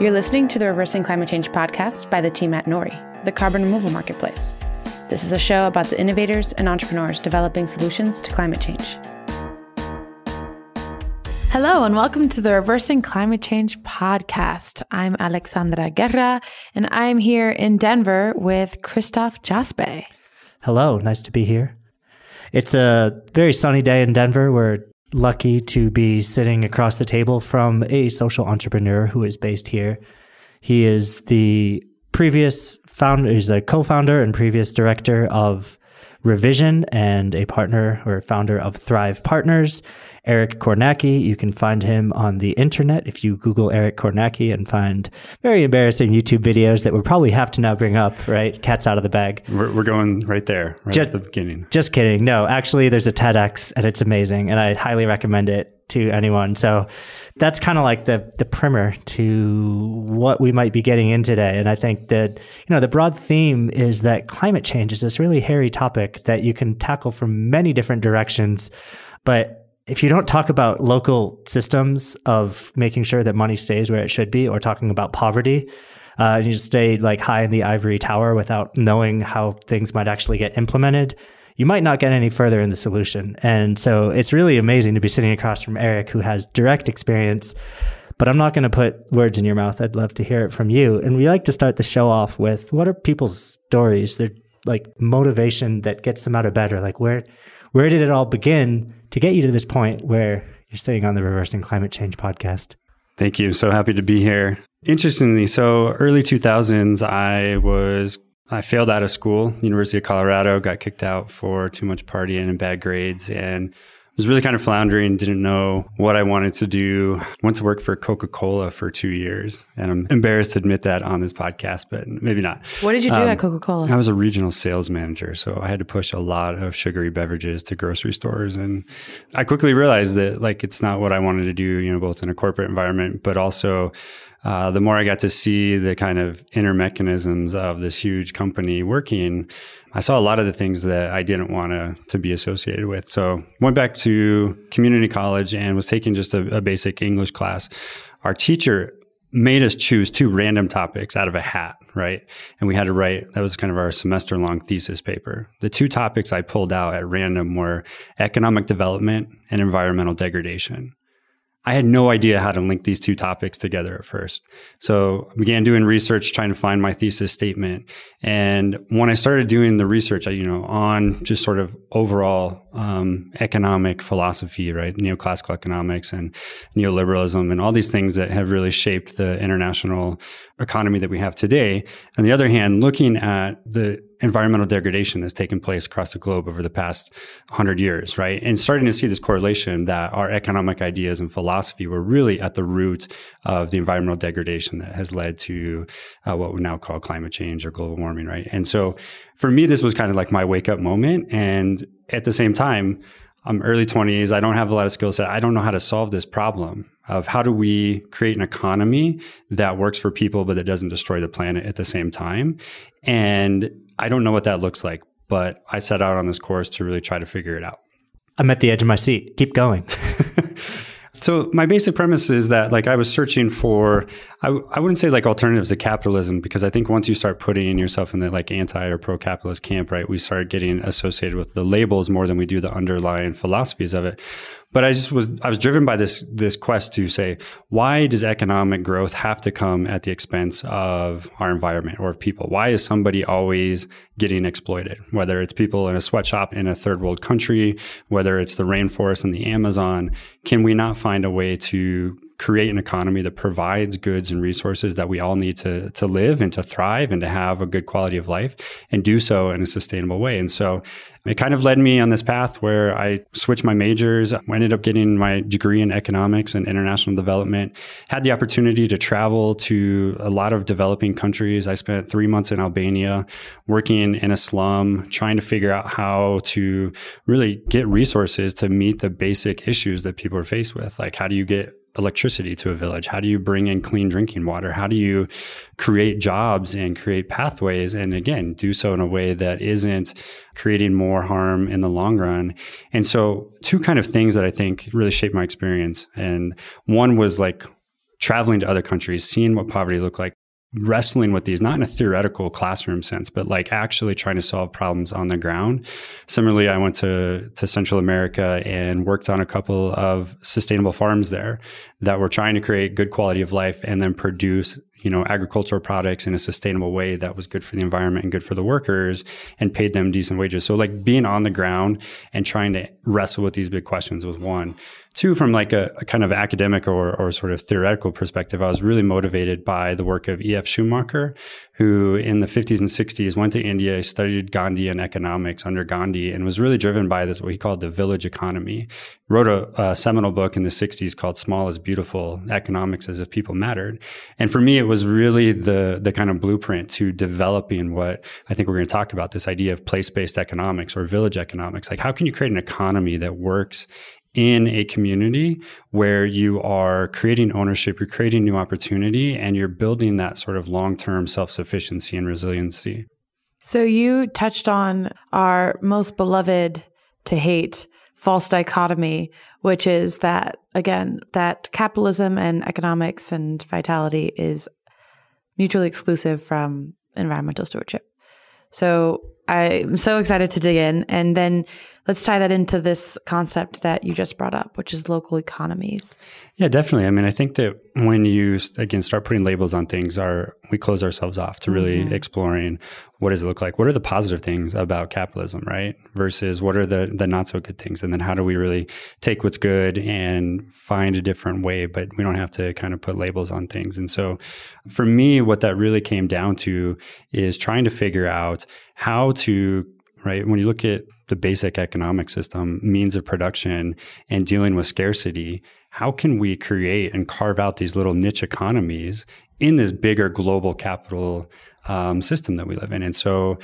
You're listening to the Reversing Climate Change podcast by the team at Nori, the carbon removal marketplace. This is a show about the innovators and entrepreneurs developing solutions to climate change. Hello, and welcome to the Reversing Climate Change podcast. I'm Alexandra Guerra, and I'm here in Denver with Christophe Jospe. Hello, nice to be here. It's a very sunny day in Denver. We're lucky to be sitting across the table from a social entrepreneur who is based here. He is the previous founder, he's a co founder and previous director of Revision and a partner or founder of Thrive Partners. Eric Kornacki. You can find him on the internet if you Google Eric Kornacki and find very embarrassing YouTube videos that we'll probably have to now bring up, right? Cat's out of the bag. We're, we're going right there, right just, at the beginning. Just kidding. No, actually, there's a TEDx and it's amazing, and I highly recommend it to anyone. So that's kind of like the the primer to what we might be getting in today. And I think that you know the broad theme is that climate change is this really hairy topic that you can tackle from many different directions, but if you don't talk about local systems of making sure that money stays where it should be or talking about poverty, uh, and you stay like high in the ivory tower without knowing how things might actually get implemented, you might not get any further in the solution. And so it's really amazing to be sitting across from Eric, who has direct experience. But I'm not going to put words in your mouth. I'd love to hear it from you. And we like to start the show off with what are people's stories? Their like motivation that gets them out of bed, or like where where did it all begin to get you to this point where you're sitting on the Reversing Climate Change podcast? Thank you. So happy to be here. Interestingly, so early 2000s, I was I failed out of school, University of Colorado, got kicked out for too much partying and bad grades, and was really kind of floundering, didn't know what I wanted to do. Went to work for Coca Cola for two years. And I'm embarrassed to admit that on this podcast, but maybe not. What did you do um, at Coca Cola? I was a regional sales manager. So I had to push a lot of sugary beverages to grocery stores. And I quickly realized that, like, it's not what I wanted to do, you know, both in a corporate environment, but also uh, the more I got to see the kind of inner mechanisms of this huge company working, I saw a lot of the things that I didn't want to, to be associated with. So went back to community college and was taking just a, a basic English class. Our teacher made us choose two random topics out of a hat, right? And we had to write, that was kind of our semester long thesis paper. The two topics I pulled out at random were economic development and environmental degradation. I had no idea how to link these two topics together at first. So I began doing research, trying to find my thesis statement. And when I started doing the research, you know, on just sort of overall um, economic philosophy, right, neoclassical economics and neoliberalism, and all these things that have really shaped the international economy that we have today. On the other hand, looking at the environmental degradation that's taken place across the globe over the past 100 years, right? And starting to see this correlation that our economic ideas and philosophy were really at the root of the environmental degradation that has led to uh, what we now call climate change or global warming, right? And so for me, this was kind of like my wake up moment. And at the same time, I'm early 20s. I don't have a lot of skill set. I don't know how to solve this problem of how do we create an economy that works for people, but that doesn't destroy the planet at the same time. And I don't know what that looks like, but I set out on this course to really try to figure it out. I'm at the edge of my seat. Keep going. so my basic premise is that like I was searching for I, I wouldn't say like alternatives to capitalism because I think once you start putting yourself in the like anti or pro capitalist camp, right, we start getting associated with the labels more than we do the underlying philosophies of it. But I just was I was driven by this this quest to say why does economic growth have to come at the expense of our environment or of people? Why is somebody always getting exploited? Whether it's people in a sweatshop in a third world country, whether it's the rainforest in the Amazon, can we not find a way to create an economy that provides goods and resources that we all need to, to live and to thrive and to have a good quality of life and do so in a sustainable way. And so it kind of led me on this path where I switched my majors. I ended up getting my degree in economics and international development. Had the opportunity to travel to a lot of developing countries. I spent three months in Albania working in a slum, trying to figure out how to really get resources to meet the basic issues that people are faced with. Like, how do you get electricity to a village? How do you bring in clean drinking water? How do you create jobs and create pathways? And again, do so in a way that isn't creating more harm in the long run. And so two kind of things that I think really shaped my experience. And one was like, traveling to other countries, seeing what poverty looked like, wrestling with these, not in a theoretical classroom sense, but like actually trying to solve problems on the ground. Similarly, I went to, to Central America and worked on a couple of sustainable farms there that were trying to create good quality of life and then produce you know, agricultural products in a sustainable way that was good for the environment and good for the workers and paid them decent wages. So like being on the ground and trying to wrestle with these big questions was one. Two, from like a, a kind of academic or, or sort of theoretical perspective, I was really motivated by the work of E.F. Schumacher, who in the 50s and 60s went to India, studied Gandhian economics under Gandhi, and was really driven by this, what he called the village economy. Wrote a, a seminal book in the 60s called Small is Beautiful, Economics as if People Mattered. And for me, it was really the, the kind of blueprint to developing what I think we're going to talk about, this idea of place-based economics or village economics. Like, how can you create an economy that works in a community where you are creating ownership, you're creating new opportunity, and you're building that sort of long term self sufficiency and resiliency. So, you touched on our most beloved to hate false dichotomy, which is that, again, that capitalism and economics and vitality is mutually exclusive from environmental stewardship. So, I'm so excited to dig in. And then let's tie that into this concept that you just brought up, which is local economies. Yeah, definitely. I mean, I think that when you again start putting labels on things, are we close ourselves off to really mm-hmm. exploring what does it look like? What are the positive things about capitalism, right? Versus what are the the not so good things? And then how do we really take what's good and find a different way? But we don't have to kind of put labels on things. And so for me, what that really came down to is trying to figure out how to right? When you look at the basic economic system, means of production, and dealing with scarcity, how can we create and carve out these little niche economies in this bigger global capital um, system that we live in? And so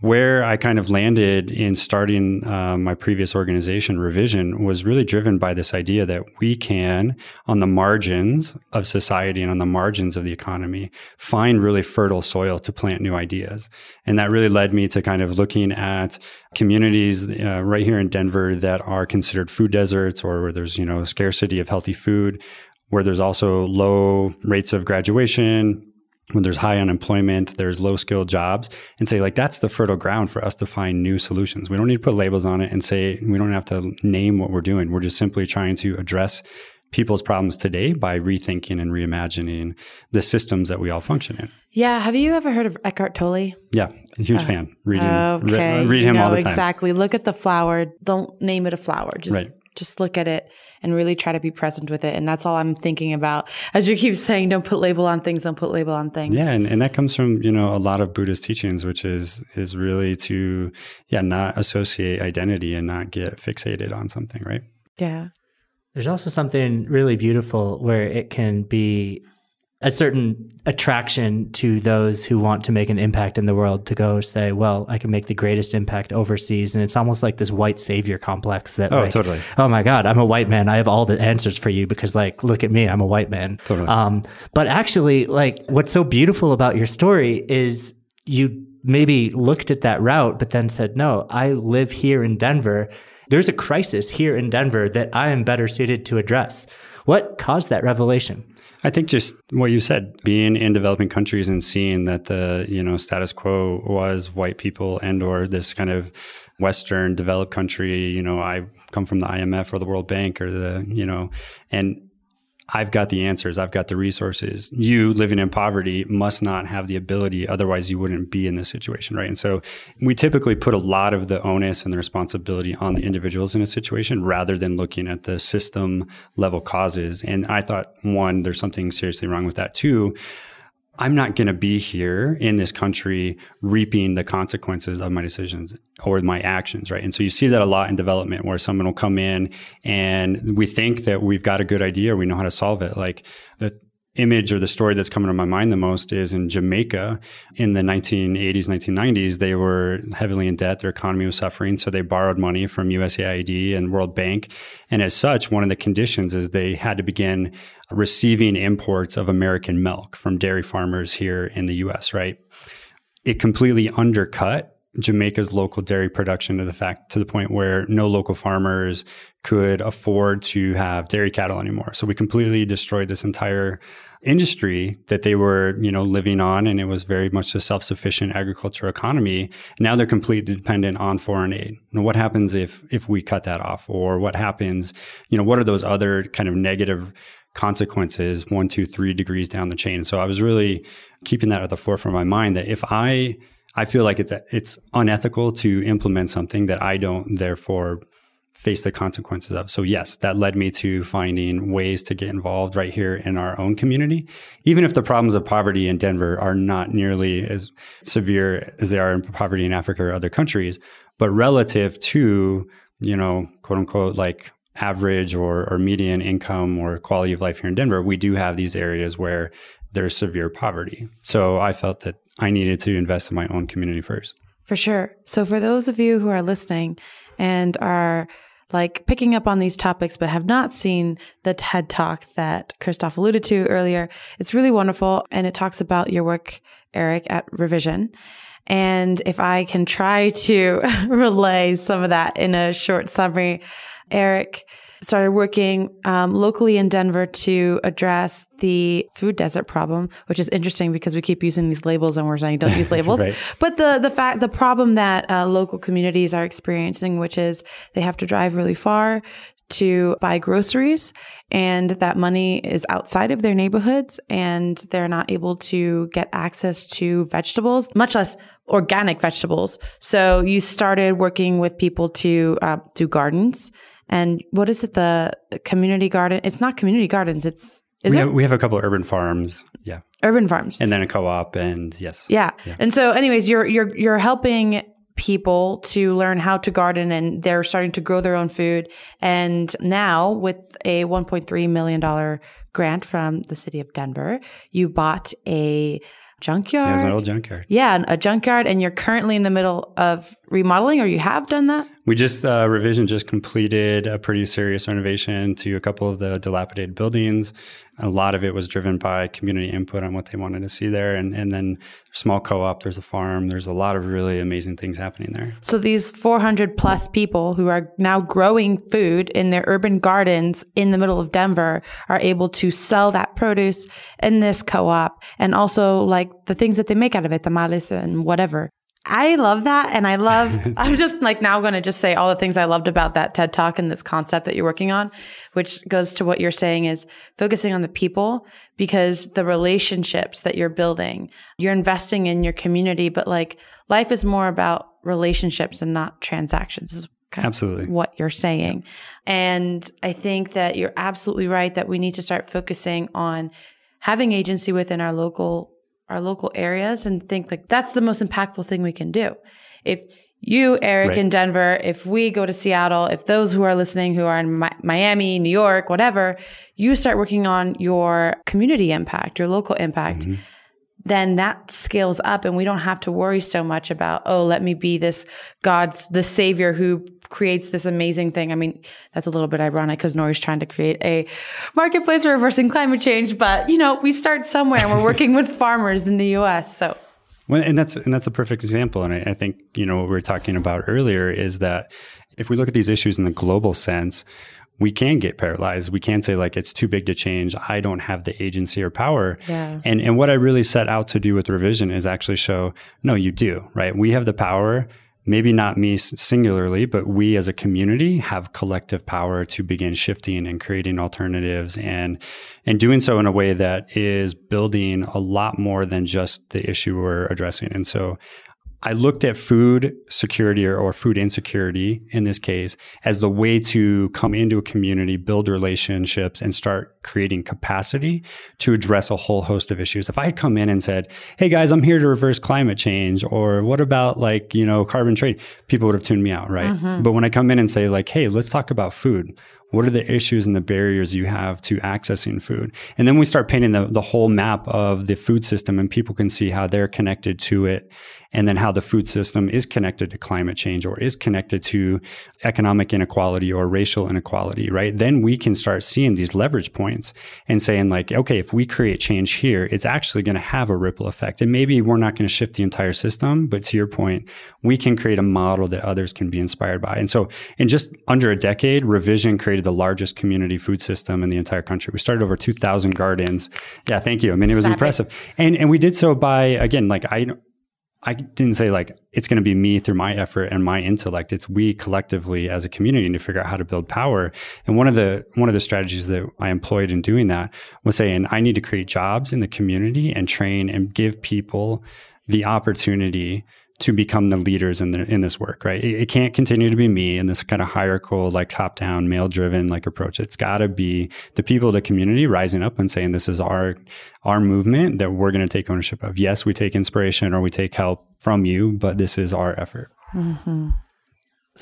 where I kind of landed in starting uh, my previous organization, Revision, was really driven by this idea that we can, on the margins of society and on the margins of the economy, find really fertile soil to plant new ideas. And that really led me to kind of looking at communities uh, right here in Denver that are considered food deserts or where there's, you know, scarcity of healthy food, where there's also low rates of graduation, when there's high unemployment, there's low skilled jobs, and say, like, that's the fertile ground for us to find new solutions. We don't need to put labels on it and say, we don't have to name what we're doing. We're just simply trying to address people's problems today by rethinking and reimagining the systems that we all function in. Yeah. Have you ever heard of Eckhart Tolle? Yeah. Huge uh, fan. Reading, okay. re- read him all the time. Exactly. Look at the flower. Don't name it a flower. Just right just look at it and really try to be present with it. And that's all I'm thinking about. As you keep saying, don't put label on things, don't put label on things. Yeah. And, and that comes from, you know, a lot of Buddhist teachings, which is, is really to, yeah, not associate identity and not get fixated on something, right? Yeah. There's also something really beautiful where it can be a certain attraction to those who want to make an impact in the world to go say, well, I can make the greatest impact overseas. And it's almost like this white savior complex that, oh, like, totally. Oh my God, I'm a white man. I have all the answers for you because, like, look at me, I'm a white man. Totally. Um, but actually, like, what's so beautiful about your story is you maybe looked at that route, but then said, no, I live here in Denver. There's a crisis here in Denver that I am better suited to address. What caused that revelation? I think just what you said, being in developing countries and seeing that the, you know, status quo was white people and or this kind of Western developed country, you know, I come from the IMF or the World Bank or the, you know, and I've got the answers. I've got the resources. You living in poverty must not have the ability. Otherwise, you wouldn't be in this situation, right? And so we typically put a lot of the onus and the responsibility on the individuals in a situation rather than looking at the system level causes. And I thought, one, there's something seriously wrong with that. Two, I'm not going to be here in this country reaping the consequences of my decisions or my actions, right? And so you see that a lot in development where someone will come in and we think that we've got a good idea we know how to solve it. Like the image or the story that's coming to my mind the most is in Jamaica in the 1980s, 1990s. They were heavily in debt. Their economy was suffering. So they borrowed money from USAID and World Bank. And as such, one of the conditions is they had to begin receiving imports of American milk from dairy farmers here in the US, right? It completely undercut Jamaica's local dairy production to the fact to the point where no local farmers could afford to have dairy cattle anymore. So we completely destroyed this entire industry that they were, you know, living on and it was very much a self-sufficient agriculture economy. Now they're completely dependent on foreign aid. Now what happens if if we cut that off or what happens, you know, what are those other kind of negative consequences one, two, three degrees down the chain. So I was really keeping that at the forefront of my mind that if I I feel like it's it's unethical to implement something that I don't therefore face the consequences of. So yes, that led me to finding ways to get involved right here in our own community. Even if the problems of poverty in Denver are not nearly as severe as they are in poverty in Africa or other countries, but relative to, you know, quote unquote, like average or, or median income or quality of life here in Denver, we do have these areas where there's severe poverty. So I felt that I needed to invest in my own community first. For sure. So for those of you who are listening and are like picking up on these topics but have not seen the TED talk that Christophe alluded to earlier, it's really wonderful and it talks about your work, Eric, at Revision. And if I can try to relay some of that in a short summary, Eric started working um, locally in Denver to address the food desert problem, which is interesting because we keep using these labels and we're saying don't use labels. right. But the the fact the problem that uh, local communities are experiencing, which is they have to drive really far to buy groceries and that money is outside of their neighborhoods and they're not able to get access to vegetables, much less organic vegetables. So you started working with people to uh, do gardens and what is it? The community garden? It's not community gardens. It's is we it? Have, we have a couple of urban farms. Yeah. Urban farms. And then a co-op and yes. Yeah. yeah. And so anyways, you're you're you're helping people to learn how to garden and they're starting to grow their own food. And now with a 1.3 million dollar grant from the city of Denver, you bought a junkyard. Yeah, it's an old junkyard. Yeah, a junkyard, and you're currently in the middle of remodeling, or you have done that. We just uh, revision just completed a pretty serious renovation to a couple of the dilapidated buildings. A lot of it was driven by community input on what they wanted to see there, and and then small co-op. There's a farm. There's a lot of really amazing things happening there. So these 400 plus people who are now growing food in their urban gardens in the middle of Denver are able to sell that produce in this co-op, and also like the things that they make out of it, tamales and whatever. I love that. And I love, I'm just like now going to just say all the things I loved about that TED talk and this concept that you're working on, which goes to what you're saying is focusing on the people because the relationships that you're building, you're investing in your community, but like life is more about relationships and not transactions. Is absolutely what you're saying. And I think that you're absolutely right that we need to start focusing on having agency within our local our local areas and think like that's the most impactful thing we can do. If you, Eric, right. in Denver, if we go to Seattle, if those who are listening who are in Mi- Miami, New York, whatever, you start working on your community impact, your local impact. Mm-hmm then that scales up and we don't have to worry so much about, oh, let me be this God's, the savior who creates this amazing thing. I mean, that's a little bit ironic because Nori's trying to create a marketplace for reversing climate change, but you know, we start somewhere and we're working with farmers in the US. So well, and that's and that's a perfect example. And I, I think, you know, what we were talking about earlier is that if we look at these issues in the global sense, we can get paralyzed. We can say like it's too big to change. I don't have the agency or power. Yeah. And and what I really set out to do with revision is actually show no, you do, right? We have the power. Maybe not me singularly, but we as a community have collective power to begin shifting and creating alternatives and and doing so in a way that is building a lot more than just the issue we're addressing. And so I looked at food security or, or, food insecurity in this case as the way to come into a community, build relationships, and start creating capacity to address a whole host of issues. If I had come in and said, Hey guys, I'm here to reverse climate change, or what about like, you know, carbon trade, people would have tuned me out, right? Mm-hmm. But when I come in and say, like, Hey, let's talk about food. What are the issues and the barriers you have to accessing food? And then we start painting the, the whole map of the food system and people can see how they're connected to it and then how the food system is connected to climate change or is connected to economic inequality or racial inequality, right? Then we can start seeing these leverage points and saying like, okay, if we create change here, it's actually going to have a ripple effect. And maybe we're not going to shift the entire system, but to your point, we can create a model that others can be inspired by. And so in just under a decade, Revision created the largest community food system in the entire country. We started over 2,000 gardens. Yeah, thank you. I mean, it was Stop impressive. It. And, and we did so by, again, like I, I didn't say like it's going to be me through my effort and my intellect. It's we collectively as a community to figure out how to build power. And one of the one of the strategies that I employed in doing that was saying I need to create jobs in the community and train and give people the opportunity to become the leaders in the, in this work, right? It, it, can't continue to be me in this kind of hierarchical, like top down, male driven like approach. It's got to be the people the community rising up and saying, this is our, our movement that we're going to take ownership of. Yes, we take inspiration or we take help from you, but this is our effort. Mm-hmm.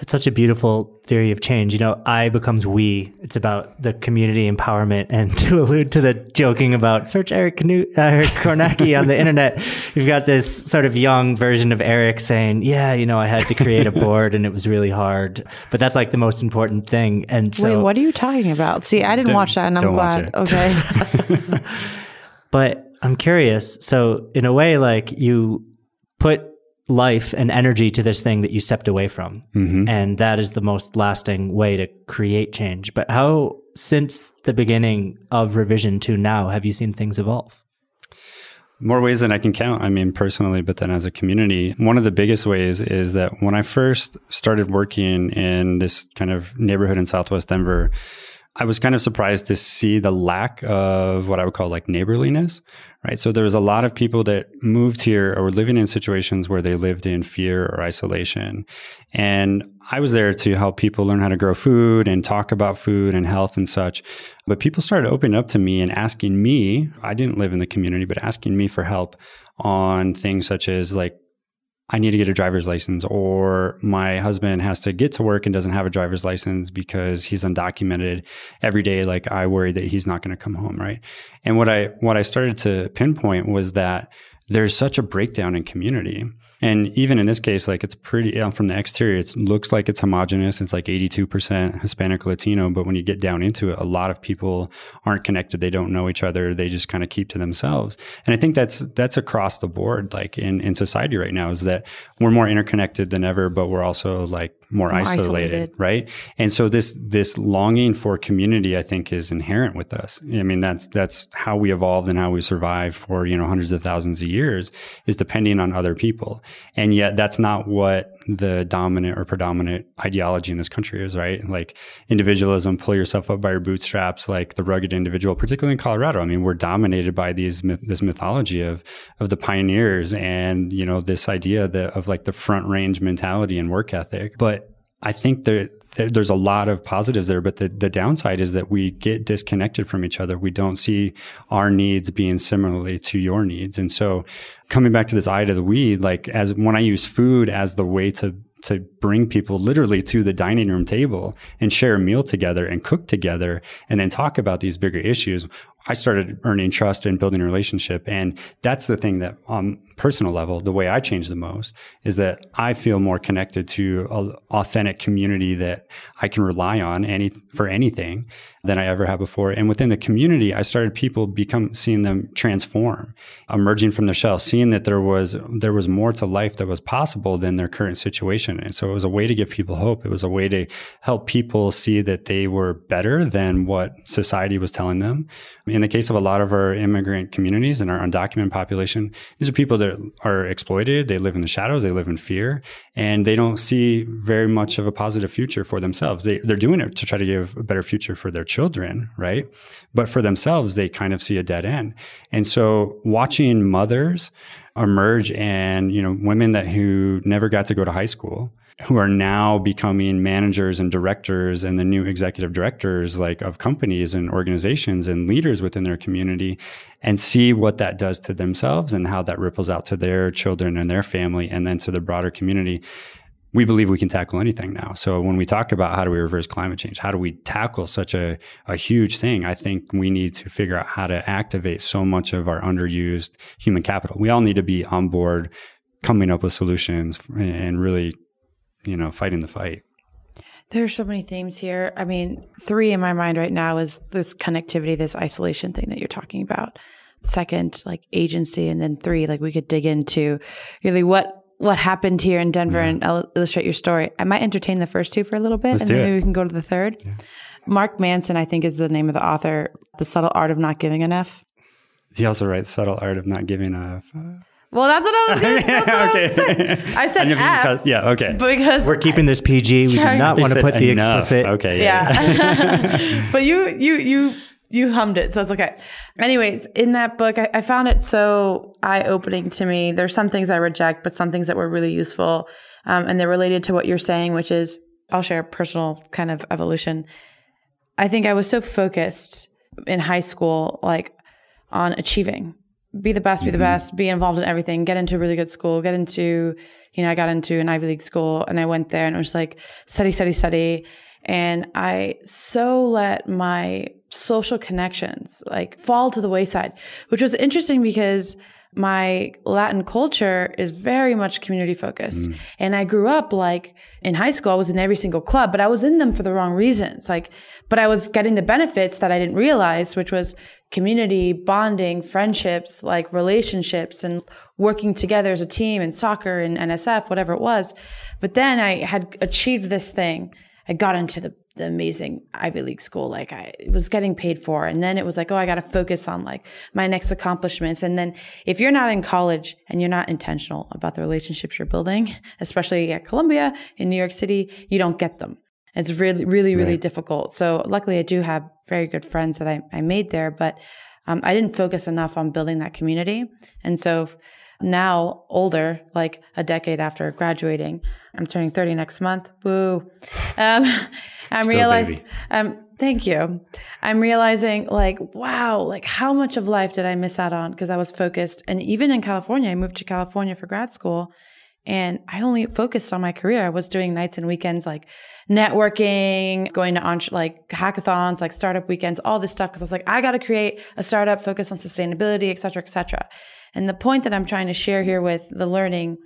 It's such a beautiful theory of change. You know, I becomes we. It's about the community empowerment. And to allude to the joking about search Eric, Knu- uh, Eric Kornacki on the internet, you've got this sort of young version of Eric saying, yeah, you know, I had to create a board and it was really hard. But that's like the most important thing. And so. Wait, what are you talking about? See, I didn't watch that and I'm glad. Okay. but I'm curious. So, in a way, like you put life and energy to this thing that you stepped away from. Mm-hmm. And that is the most lasting way to create change. But how, since the beginning of revision to now, have you seen things evolve? More ways than I can count. I mean, personally, but then as a community, one of the biggest ways is that when I first started working in this kind of neighborhood in Southwest Denver, I was kind of surprised to see the lack of what I would call like neighborliness, right? So there was a lot of people that moved here or were living in situations where they lived in fear or isolation. And I was there to help people learn how to grow food and talk about food and health and such. But people started opening up to me and asking me, I didn't live in the community, but asking me for help on things such as like I need to get a driver's license, or my husband has to get to work and doesn't have a driver's license because he's undocumented every day. Like I worry that he's not going to come home, right? And what I what I started to pinpoint was that there's such a breakdown in community. And even in this case, like it's pretty know, from the exterior, it looks like it's homogenous. It's like 82% Hispanic Latino. But when you get down into it, a lot of people aren't connected. They don't know each other. They just kind of keep to themselves. And I think that's, that's across the board, like in, in society right now is that we're more interconnected than ever, but we're also like more, more isolated, isolated, right? And so this this longing for community, I think, is inherent with us. I mean, that's that's how we evolved and how we survived for you know hundreds of thousands of years is depending on other people. And yet, that's not what the dominant or predominant ideology in this country is, right? Like individualism, pull yourself up by your bootstraps, like the rugged individual, particularly in Colorado. I mean, we're dominated by these this mythology of of the pioneers and you know this idea that of like the front range mentality and work ethic, but I think there, there, there's a lot of positives there, but the, the downside is that we get disconnected from each other. We don't see our needs being similarly to your needs. And so coming back to this eye to the weed, like as when I use food as the way to to bring people literally to the dining room table and share a meal together and cook together and then talk about these bigger issues. I started earning trust and building a relationship. And that's the thing that on personal level, the way I change the most is that I feel more connected to an authentic community that I can rely on any for anything than I ever have before. And within the community, I started people become seeing them transform, emerging from their shell, seeing that there was there was more to life that was possible than their current situation. And so it was a way to give people hope. It was a way to help people see that they were better than what society was telling them. In the case of a lot of our immigrant communities and our undocumented population, these are people that are exploited. They live in the shadows. They live in fear and they don't see very much of a positive future for themselves. They, they're doing it to try to give a better future for their children, right? But for themselves, they kind of see a dead end. And so watching mothers emerge and, you know, women that who never got to go to high school, who are now becoming managers and directors and the new executive directors like of companies and organizations and leaders within their community and see what that does to themselves and how that ripples out to their children and their family and then to the broader community we believe we can tackle anything now. So when we talk about how do we reverse climate change, how do we tackle such a, a huge thing, I think we need to figure out how to activate so much of our underused human capital. We all need to be on board coming up with solutions and really, you know, fighting the fight. There's so many themes here. I mean, three in my mind right now is this connectivity, this isolation thing that you're talking about. Second, like agency, and then three, like we could dig into really what what happened here in Denver yeah. and I'll illustrate your story. I might entertain the first two for a little bit, Let's and then maybe we can go to the third. Yeah. Mark Manson, I think, is the name of the author. The subtle art of not giving enough. He also writes subtle art of not giving enough. Well, that's what I was going to say. I said F. Because, yeah, okay. Because we're keeping this PG. We do not want to put the enough. explicit. Okay. Yeah. yeah. but you, you, you, you hummed it, so it's okay. Anyways, in that book, I, I found it so eye opening to me. There's some things I reject, but some things that were really useful, um, and they're related to what you're saying, which is I'll share a personal kind of evolution. I think I was so focused in high school, like on achieving be the best, be the mm-hmm. best, be involved in everything, get into a really good school, get into, you know, I got into an Ivy League school and I went there and it was like study, study, study. And I so let my social connections like fall to the wayside, which was interesting because my Latin culture is very much community focused. Mm. And I grew up like in high school, I was in every single club, but I was in them for the wrong reasons. Like, but I was getting the benefits that I didn't realize, which was community, bonding, friendships, like relationships and working together as a team in soccer and NSF, whatever it was. But then I had achieved this thing. I got into the the amazing Ivy League school. Like I was getting paid for. And then it was like, oh, I got to focus on like my next accomplishments. And then if you're not in college and you're not intentional about the relationships you're building, especially at Columbia in New York City, you don't get them. It's really, really, really right. difficult. So luckily I do have very good friends that I, I made there, but um, I didn't focus enough on building that community. And so now older, like a decade after graduating, I'm turning 30 next month. Woo. Um, I'm realizing, um, thank you. I'm realizing like, wow, like how much of life did I miss out on? Cause I was focused. And even in California, I moved to California for grad school and I only focused on my career. I was doing nights and weekends, like networking, going to on like hackathons, like startup weekends, all this stuff. Cause I was like, I got to create a startup focus on sustainability, et cetera, et cetera. And the point that I'm trying to share here with the learning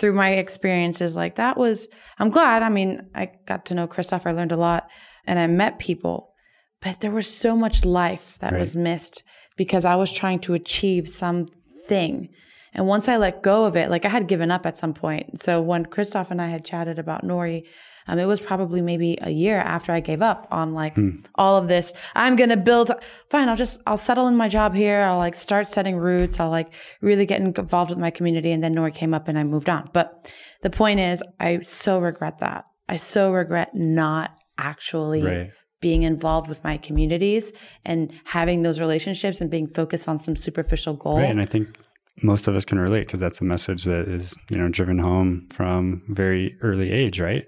through my experiences like that was i'm glad i mean i got to know christoph i learned a lot and i met people but there was so much life that right. was missed because i was trying to achieve something and once i let go of it like i had given up at some point so when christoph and i had chatted about nori um, it was probably maybe a year after I gave up on like hmm. all of this. I'm gonna build. Fine, I'll just I'll settle in my job here. I'll like start setting roots. I'll like really get involved with my community. And then Nori came up and I moved on. But the point is, I so regret that. I so regret not actually. Right being involved with my communities and having those relationships and being focused on some superficial goal. Right. And I think most of us can relate because that's a message that is you know driven home from very early age right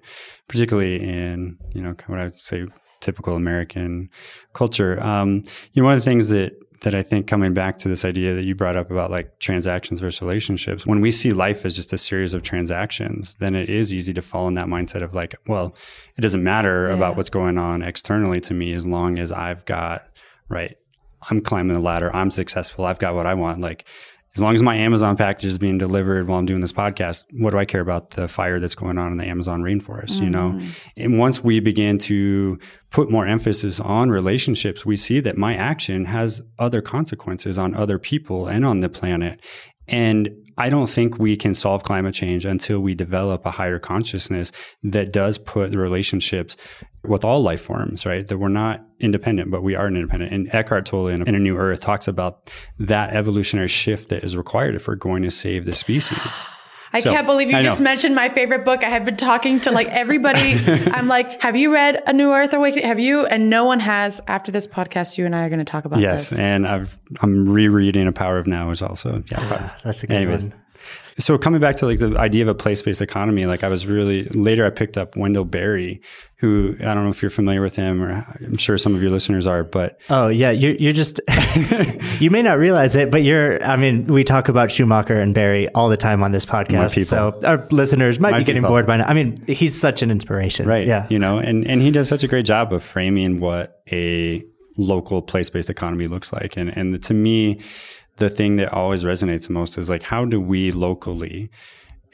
particularly in you know what i would say typical american culture um, you know one of the things that that i think coming back to this idea that you brought up about like transactions versus relationships when we see life as just a series of transactions then it is easy to fall in that mindset of like well it doesn't matter yeah. about what's going on externally to me as long as i've got right I'm climbing the ladder. I'm successful. I've got what I want. Like as long as my Amazon package is being delivered while I'm doing this podcast, what do I care about the fire that's going on in the Amazon rainforest, mm-hmm. you know? Mm-hmm. And once we begin to put more emphasis on relationships, we see that my action has other consequences on other people and on the planet. And I don't think we can solve climate change until we develop a higher consciousness that does put relationships with all life forms, right? That we're not independent, but we are independent. And Eckhart Tolle in, in A New Earth talks about that evolutionary shift that is required if we're going to save the species. I so, can't believe you just mentioned my favorite book. I have been talking to like everybody. I'm like, have you read A New Earth Awakening? Have you? And no one has. After this podcast, you and I are going to talk about this. yes, this. and I've I'm rereading A Power of Now is also yeah. yeah that's a good Anyways, one. So coming back to like the idea of a place-based economy, like I was really later I picked up Wendell Berry, who I don't know if you're familiar with him, or I'm sure some of your listeners are, but oh yeah, you're you're just you may not realize it, but you're. I mean, we talk about Schumacher and Berry all the time on this podcast, so our listeners might My be getting people. bored by now. I mean, he's such an inspiration, right? Yeah, you know, and and he does such a great job of framing what a local place-based economy looks like, and and to me the thing that always resonates most is like how do we locally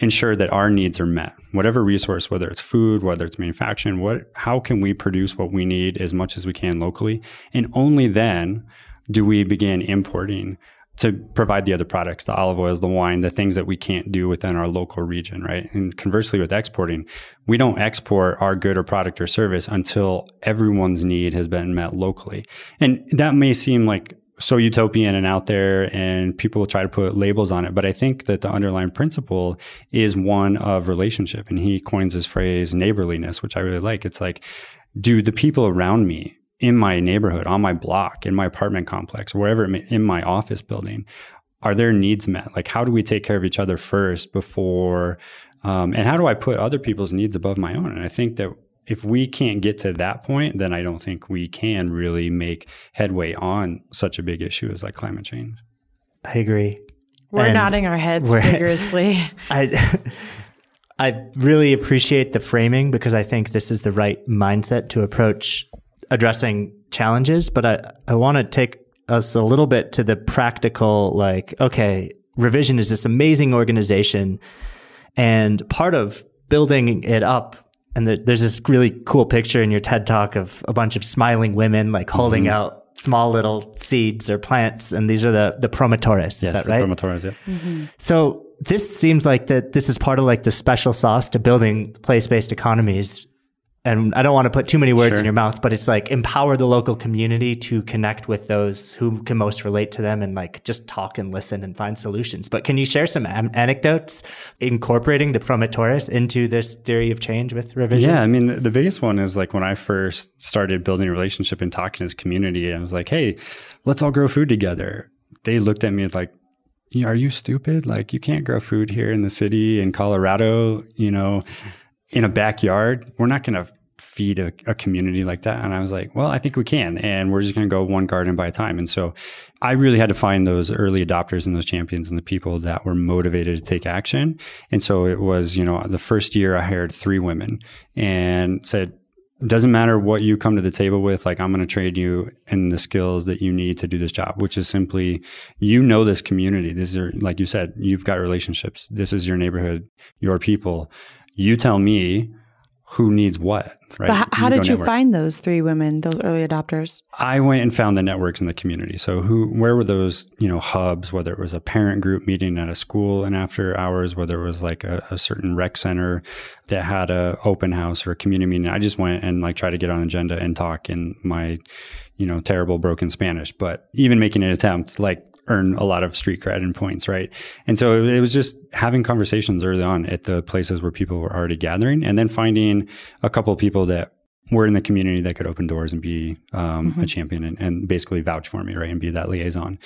ensure that our needs are met. Whatever resource, whether it's food, whether it's manufacturing, what how can we produce what we need as much as we can locally? And only then do we begin importing to provide the other products, the olive oils, the wine, the things that we can't do within our local region, right? And conversely with exporting, we don't export our good or product or service until everyone's need has been met locally. And that may seem like so utopian and out there and people try to put labels on it. But I think that the underlying principle is one of relationship. And he coins this phrase neighborliness, which I really like. It's like, do the people around me in my neighborhood, on my block, in my apartment complex, wherever may, in my office building, are their needs met? Like, how do we take care of each other first before, um, and how do I put other people's needs above my own? And I think that if we can't get to that point, then I don't think we can really make headway on such a big issue as like climate change. I agree. We're and nodding our heads vigorously. I I really appreciate the framing because I think this is the right mindset to approach addressing challenges. But I, I want to take us a little bit to the practical, like, okay, Revision is this amazing organization. And part of building it up and the, there's this really cool picture in your TED talk of a bunch of smiling women like holding mm-hmm. out small little seeds or plants, and these are the the promotores. Is yes, that right? Promotores, yeah. Mm-hmm. So this seems like that this is part of like the special sauce to building place based economies and I don't want to put too many words sure. in your mouth, but it's like empower the local community to connect with those who can most relate to them and like just talk and listen and find solutions. But can you share some am- anecdotes incorporating the promotores into this theory of change with revision? Yeah, I mean, the, the biggest one is like when I first started building a relationship and talking to this community, I was like, hey, let's all grow food together. They looked at me like, are you stupid? Like, you can't grow food here in the city in Colorado, you know, in a backyard. We're not going to feed a, a, community like that? And I was like, well, I think we can. And we're just going to go one garden by a time. And so I really had to find those early adopters and those champions and the people that were motivated to take action. And so it was, you know, the first year I hired three women and said, doesn't matter what you come to the table with, like I'm going to trade you in the skills that you need to do this job, which is simply, you know, this community. This is, like you said, you've got relationships. This is your neighborhood, your people. You tell me who needs what, right? But how, did you network. find those three women, those early adopters? I went and found the networks in the community. So who, where were those, you know, hubs, whether it was a parent group meeting at a school and after hours, whether it was like a, a certain rec center that had a open house or a community meeting. I just went and like try to get on agenda and talk in my, you know, terrible broken Spanish, but even making an attempt, like earn a lot of street cred and points, right? And so it was just having conversations early on at the places where people were already gathering, and then finding a couple of people that were in the community that could open doors and be um, mm-hmm. a champion and, and, basically vouch for me, right, and be that liaison.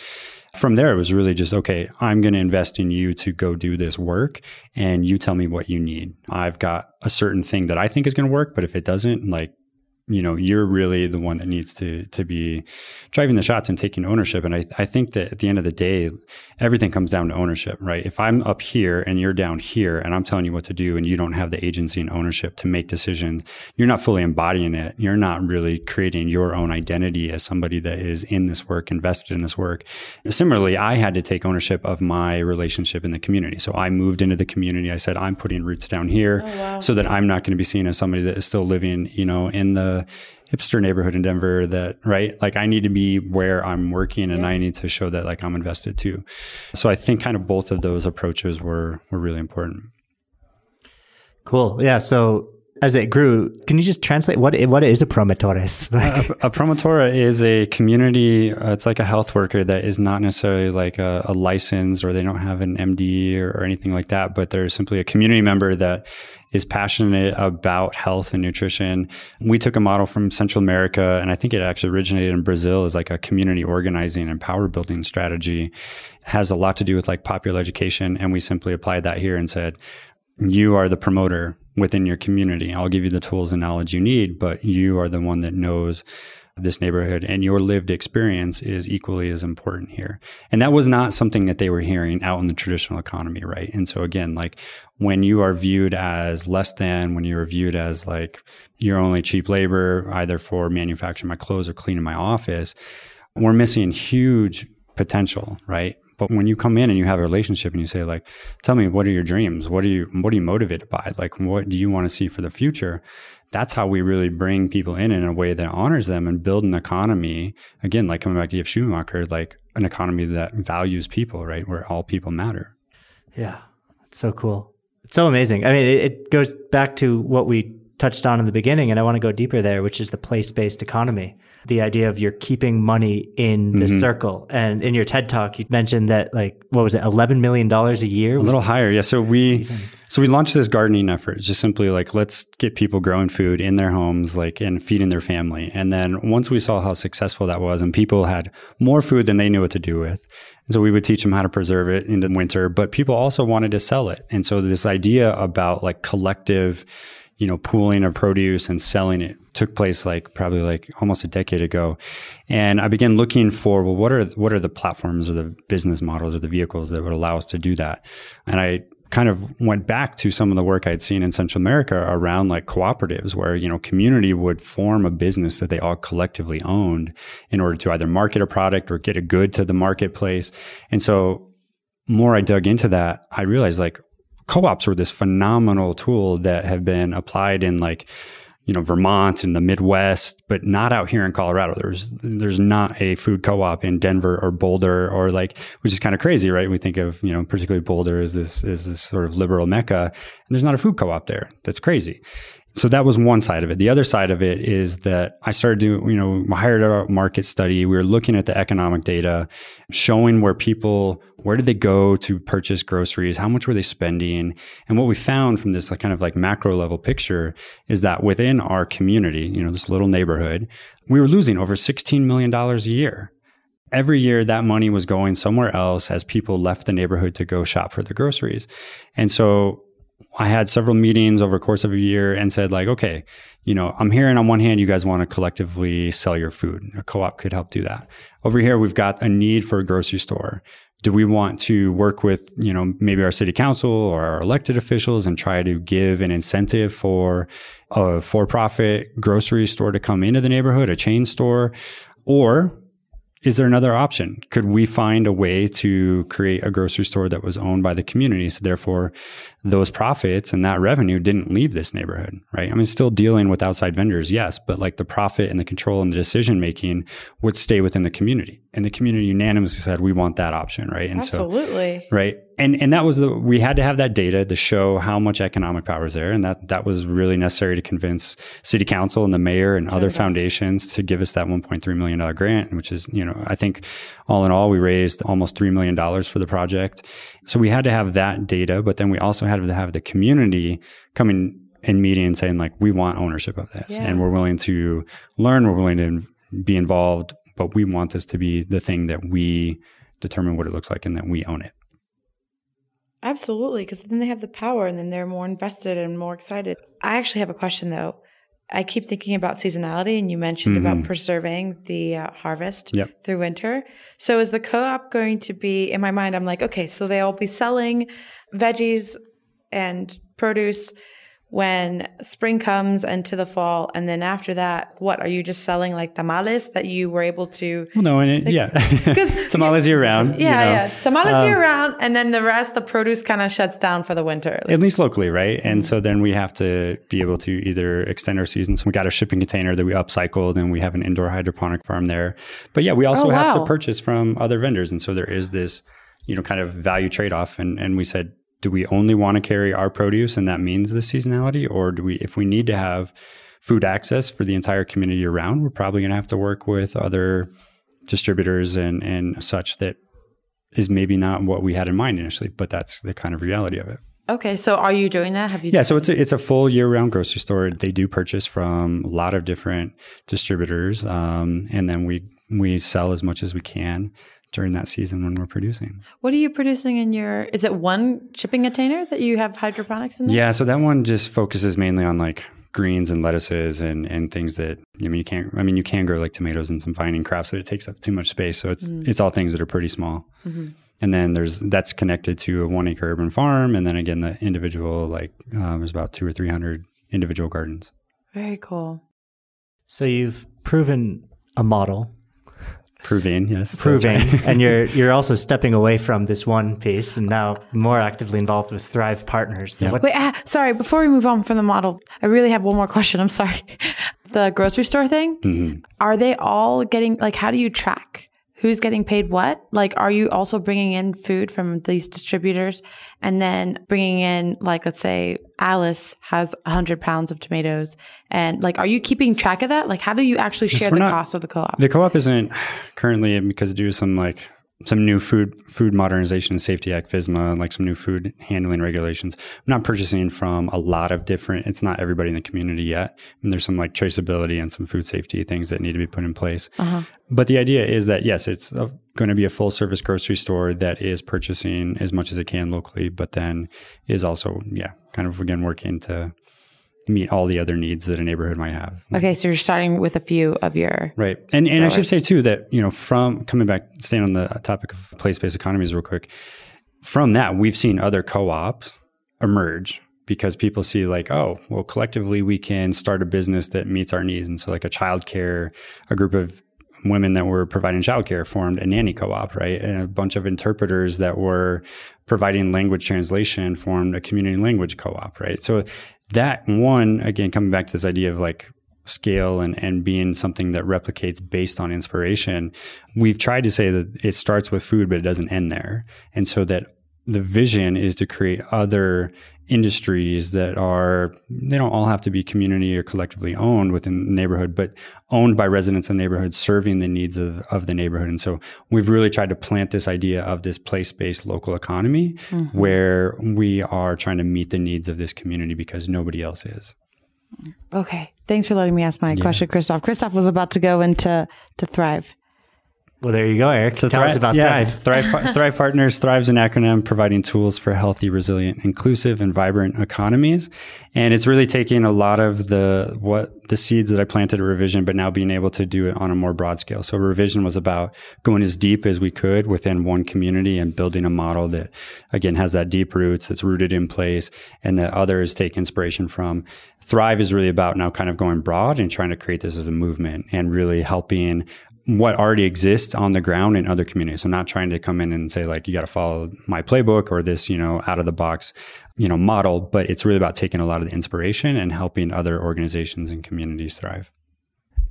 From there, it was really just okay. I'm going to invest in you to go do this work, and you tell me what you need. I've got a certain thing that I think is going to work, but if it doesn't, like you know you're really the one that needs to to be driving the shots and taking ownership. And I, I think that at the end of the day everything comes down to ownership right? If i'm up here and you're down here and i'm telling you what to do and you don't have the agency and ownership to make decisions you're not fully embodying it. You're not really creating your own identity as somebody that is in this work invested in this work. Similarly i had to take ownership of my relationship in the community. So i moved into the community. I said i'm putting roots down here oh, wow. so that i'm not going to be seen as somebody that is still living you know in the hipster neighborhood in Denver that, right? Like I need to be where I'm working and yeah. I need to show that like I'm invested too. So I think kind of both of those approaches were, were really important. Cool. Yeah. So as it grew, can you just translate what what is a promotores? Like? a, a promotora is a community. Uh, it's like a health worker that is not necessarily like a, a license or they don't have an MD or, or, anything like that, but they're simply a community member that is passionate about health and nutrition. We took a model from Central America, and I think it actually originated in Brazil as like a community organizing and power building strategy. It has a lot to do with like popular education, and we simply applied that here and said, you are the promoter within your community. I'll give you the tools and knowledge you need, but you are the one that knows this neighborhood and your lived experience is equally as important here. And that was not something that they were hearing out in the traditional economy, right? And so again, like when you are viewed as less than, when you're viewed as like you're only cheap labor, either for manufacturing my clothes or cleaning my office, we're missing huge potential, right? But when you come in and you have a relationship and you say like, tell me what are your dreams? What are you what are you motivated by? Like what do you want to see for the future? That's how we really bring people in in a way that honors them and build an economy. Again, like coming back to E.F. Schumacher, like an economy that values people, right? Where all people matter. Yeah. It's so cool. It's so amazing. I mean, it, it goes back to what we touched on in the beginning, and I want to go deeper there, which is the place based economy. The idea of you're keeping money in the Mm-hmm. circle. And in your TED talk, you mentioned that, like, what was it, $11 million a year? A little higher. Yeah. So we so we launched this gardening effort, just simply like let's get people growing food in their homes, like and feeding their family. And then once we saw how successful that was and people had more food than they knew what to do with. And so we would teach them how to preserve it in the winter, but people also wanted to sell it. And so this idea about like collective you know, pooling of produce and selling it took place like probably like almost a decade ago. And I began looking for, well, what are, what are the platforms or the business models or the vehicles that would allow us to do that? And I kind of went back to some of the work I'd seen in Central America around like cooperatives where, you know, community would form a business that they all collectively owned in order to either market a product or get a good to the marketplace. And so more I dug into that, I realized like co-ops were this phenomenal tool that have been applied in like you know Vermont and the Midwest, but not out here in Colorado. There's there's not a food co-op in Denver or Boulder or like, which is kind of crazy, right? We think of you know particularly Boulder as this is this sort of liberal mecca, and there's not a food co-op there. That's crazy. So that was one side of it. The other side of it is that I started doing, you know, I hired a market study. We were looking at the economic data, showing where people, where did they go to purchase groceries? How much were they spending? And what we found from this like, kind of like macro level picture is that within our community, you know, this little neighborhood, we were losing over $16 million a year. Every year that money was going somewhere else as people left the neighborhood to go shop for the groceries. And so I had several meetings over the course of a year and said like, okay, you know, I'm hearing on one hand, you guys want to collectively sell your food. A co-op could help do that. Over here, we've got a need for a grocery store. Do we want to work with, you know, maybe our city council or our elected officials and try to give an incentive for a for-profit grocery store to come into the neighborhood, a chain store? Or is there another option? Could we find a way to create a grocery store that was owned by the community? So therefore, those profits and that revenue didn't leave this neighborhood, right? I mean, still dealing with outside vendors, yes, but like the profit and the control and the decision making would stay within the community. And the community unanimously said, we want that option, right? And Absolutely. so, right. And, and that was the, we had to have that data to show how much economic power is there. And that, that was really necessary to convince city council and the mayor and other foundations to give us that $1.3 million grant, which is, you know, I think all in all, we raised almost $3 million for the project. So we had to have that data, but then we also had to have the community coming and meeting and saying like, we want ownership of this Yeah. and we're willing to learn. We're willing to be involved, but we want this to be the thing that we determine what it looks like and that we own it. Absolutely, because then they have the power and then they're more invested and more excited. I actually have a question though. I keep thinking about seasonality, and you mentioned about preserving the uh, harvest Yep. through winter. So, is the co op going to be, in my mind, I'm like, okay, so they'll be selling veggies and produce when spring comes into the fall. And then after that, what are you just selling like tamales that you were able to? Well, no, and it, yeah, tamales year round. Yeah, you know. yeah. Tamales Um, year round. And then the rest, the produce kind of shuts down for the winter. at least locally, right? Mm-hmm. And so then we have to be able to either extend our season. So we got a shipping container that we upcycled and we have an indoor hydroponic farm there. But yeah, we also Oh, have to purchase from other vendors. And so there is this, you know, kind of value trade off. And, and we said, do we only want to carry our produce and that means the seasonality? Or do we, if we need to have food access for the entire community around we're probably going to have to work with other distributors and, and such that is maybe not what we had in mind initially, but that's the kind of reality of it. Okay, so are you doing that? Have you? Yeah, so it's a, it's a full year round grocery store. They do purchase from a lot of different distributors, um, and then we we sell as much as we can during that season when we're producing. What are you producing in your? Is it one shipping container that you have hydroponics in there? Yeah, so that one just focuses mainly on like greens and lettuces and and things that I mean you can't I mean you can grow like tomatoes and some vining crops, but it takes up too much space. So it's it's all things that are pretty small. And then there's that's connected to a one acre urban farm, and then again the individual like uh, there's about two or three hundred individual gardens. Very cool. So you've proven a model Proving, yes. proving, right. and you're you're also stepping away from this one piece and now more actively involved with Thrive Partners. So what's- Wait, ah, sorry. Before we move on from the model, I really have one more question. I'm sorry. The grocery store thing. Mm-hmm. Are they all getting like? How do you track who's getting paid what? Like, are you also bringing in food from these distributors and then bringing in like, let's say Alice has hundred pounds of tomatoes, and like, are you keeping track of that? Like, how do you actually share the not- cost of the co-op? The co-op isn't currently because due to some like some new food food modernization and safety act FSMA and like some new food handling regulations. I'm not purchasing from a lot of different. It's not everybody in the community yet. And there's some like traceability and some food safety things that need to be put in place. Uh-huh. But the idea is that yes, it's going to be a full service grocery store that is purchasing as much as it can locally, but then is also yeah kind of again working to meet all the other needs that a neighborhood might have. okay, so you're starting with a few of your. Right. And and I should say too that, you know, from coming back staying on the topic of place-based economies real quick, from that we've seen other co-ops emerge because people see like, oh, well collectively we can start a business that meets our needs. And so like a childcare, a group of women that were providing childcare formed a nanny co-op, right? And a bunch of interpreters that were providing language translation formed a community language co-op, right? So that one, again, coming back to this idea of like scale and, and being something that replicates based on inspiration, we've tried to say that it starts with food, but it doesn't end there. And so that the vision is to create other industries that are they don't all have to be community or collectively owned within the neighborhood but owned by residents of the neighborhood serving the needs of, of the neighborhood. And so we've really tried to plant this idea of this place-based local economy mm-hmm. where we are trying to meet the needs of this community because nobody else is. Okay, thanks for letting me ask my question, Christophe. Christophe was about to go into to Thrive. Well, there you go, Eric. So Tell us about yeah, Thrive. Thrive, Thrive Partners, Thrive's an acronym providing tools for healthy, resilient, inclusive, and vibrant economies. And it's really taking a lot of the what the seeds that I planted at Revision, but now being able to do it on a more broad scale. So Revision was about going as deep as we could within one community and building a model that again has that deep roots, that's rooted in place, and that others take inspiration from. Thrive is really about now kind of going broad and trying to create this as a movement and really helping what already exists on the ground in other communities. So not trying to come in and say like you got to follow my playbook or this, you know, out of the box, you know, model, but it's really about taking a lot of the inspiration and helping other organizations and communities thrive.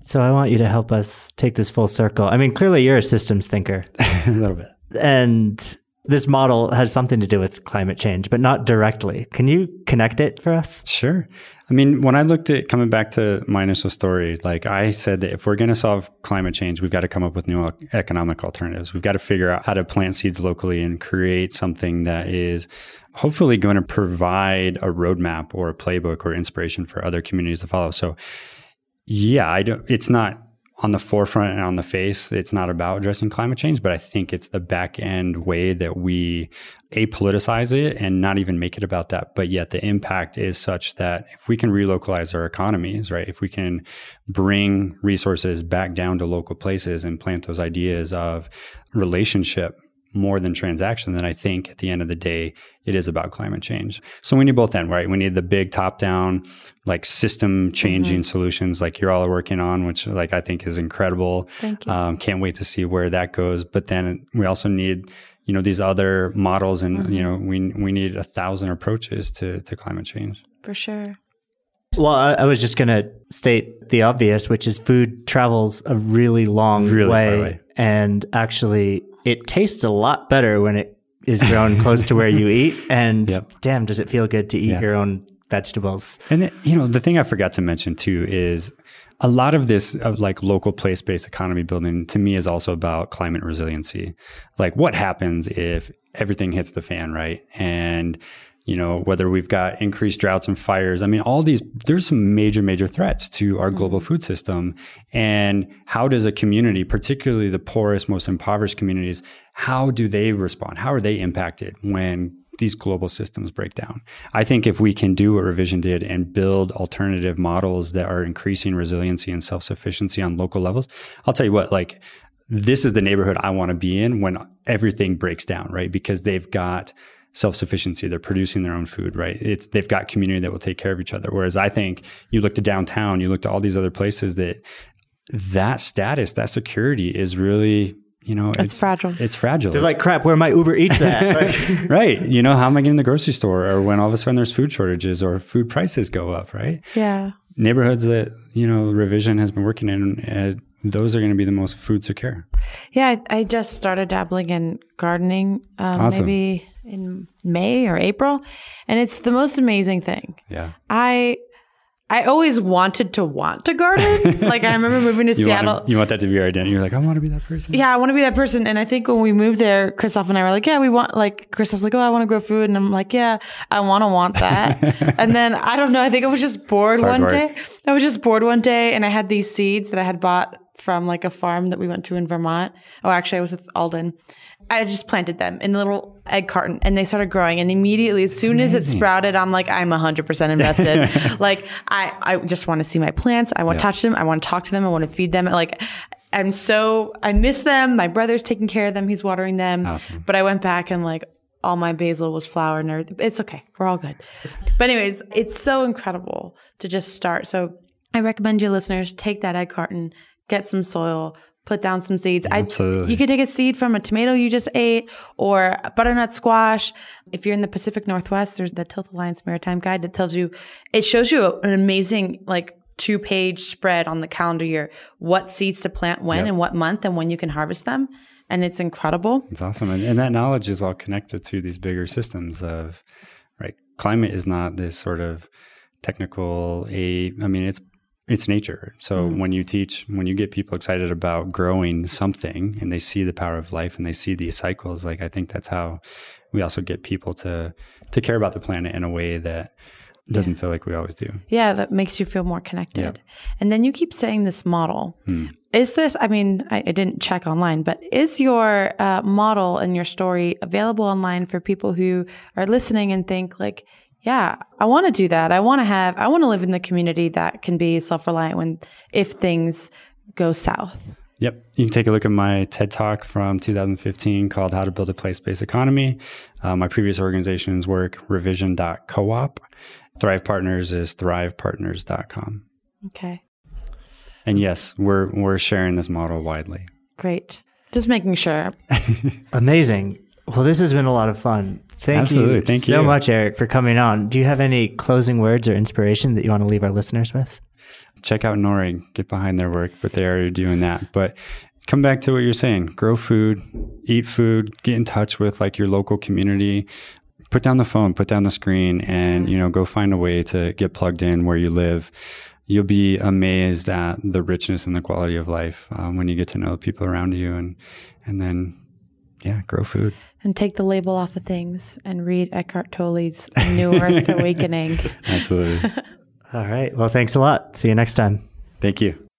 So I want you to help us take this full circle. I mean, clearly you're a systems thinker, a little bit. and this model has something to do with climate change, but not directly. Can you connect it for us? Sure. I mean, when I looked at coming back to my initial story, like I said that if we're going to solve climate change, we've got to come up with new economic alternatives. We've got to figure out how to plant seeds locally and create something that is hopefully going to provide a roadmap or a playbook or inspiration for other communities to follow. So, yeah, I don't, it's not on the forefront and on the face. It's not about addressing climate change, but I think it's the back end way that we apoliticize it and not even make it about that. But yet the impact is such that if we can relocalize our economies, right? If we can bring resources back down to local places and plant those ideas of relationship more than transaction, then I think at the end of the day, it is about climate change. So we need both end, right? We need the big top down, like system changing solutions like you're all working on, which like I think is incredible. Thank you. Um, can't wait to see where that goes. But then we also need, you know, these other models and, you know, we, we need a thousand approaches to, to climate change. For sure. Well, I, I was just going to state the obvious, which is food travels a really long Really far way, and actually, it tastes a lot better when it is grown close to where you eat. And Yep. damn, does it feel good to eat Yeah. your own vegetables? And then, you know, the thing I forgot to mention too is a lot of this of like local place-based economy building to me is also about climate resiliency. Like what happens if everything hits the fan, right? And you know, whether we've got increased droughts and fires. I mean, all these, there's some major, major threats to our mm-hmm. global food system. And how does a community, particularly the poorest, most impoverished communities, how do they respond? How are they impacted when these global systems break down. I think if we can do what Revision did and build alternative models that are increasing resiliency and self sufficiency on local levels, I'll tell you what, like, this is the neighborhood I want to be in when everything breaks down, right? Because they've got self sufficiency. They're producing their own food, right? It's they've got community that will take care of each other. Whereas I think you look to downtown, you look to all these other places that that status, that security is really, you know, It's fragile. It's fragile. They're like, crap, where are my Uber Eats at? right. You know, how am I getting to the grocery store or when all of a sudden there's food shortages or food prices go up, right? Yeah. Neighborhoods that, you know, Revision has been working in, uh, those are going to be the most food secure. Yeah, I, I just started dabbling in gardening um, Awesome. maybe in May or April, and it's the most amazing thing. Yeah. I I always wanted to want to garden. like I remember moving to You Seattle. want, to, you want that to be your identity. You're like, I want to be that person. yeah, I want to be that person. And I think when we moved there, Christophe and I were like, yeah, we want, like, Christophe's like, oh, I want to grow food. And I'm like, yeah, I want to want that. and then I don't know, I think I was just bored one work. day. I was just bored one day and I had these seeds that I had bought from like a farm that we went to in Vermont. Oh, actually, I was with Alden. I just planted them in a little egg carton and they started growing. And immediately, as soon as it sprouted, I'm like, I'm 100% invested. like, I, I just want to see my plants. I want to Yeah. touch them. I want to talk to them. I want to feed them. Like, I'm so, I miss them. My brother's taking care of them. He's watering them. Awesome. But I went back and like, all my basil was flowered and everything. It's okay. We're all good. But anyways, it's so incredible to just start. So I recommend your listeners take that egg carton, get some soil, put down some seeds. Absolutely. I, you could take a seed from a tomato you just ate or a butternut squash. If you're in the Pacific Northwest, there's the Tilth Alliance Maritime Guide that tells you, it shows you an amazing, like, two page spread on the calendar year, what seeds to plant when Yep. and what month and when you can harvest them. And it's incredible. It's awesome. And, and that knowledge is all connected to these bigger systems of, right? Climate is not this sort of technical, a, I mean, it's, it's nature. So when you teach, when you get people excited about growing something and they see the power of life and they see these cycles, like I think that's how we also get people to, to care about the planet in a way that doesn't feel like we always do. Yeah, that makes you feel more connected. Yep. And then you keep saying this model. Is this, I mean, I, I didn't check online, but is your uh, model and your story available online for people who are listening and think, like, yeah, I want to do that. I want to have, I want to live in the community that can be self reliant when, if things go south? Yep. You can take a look at my TED Talk from 2015 called How to Build a Place Based Economy. Uh, my previous organization's work, revision.coop. Thrive Partners is thrivepartners.com. Okay, And yes, we're, we're sharing this model widely. great. Just making sure. Amazing. Well, this has been a lot of fun. Thank Absolutely. you Thank so you. much, Eric, for coming on. Do you have any closing words or inspiration that you want to leave our listeners with? Check out Nori, get behind their work, but they're doing that. But come back to what you're saying grow food, eat food, get in touch with like your local community. Put down the phone, put down the screen, and you know, go find a way to get plugged in where you live. You'll be amazed at the richness and the quality of life um, when you get to know the people around you, and and then yeah, grow food. And take the label off of things and read Eckhart Tolle's New Earth Awakening. Absolutely. All right. Well, thanks a lot. See you next time. Thank you.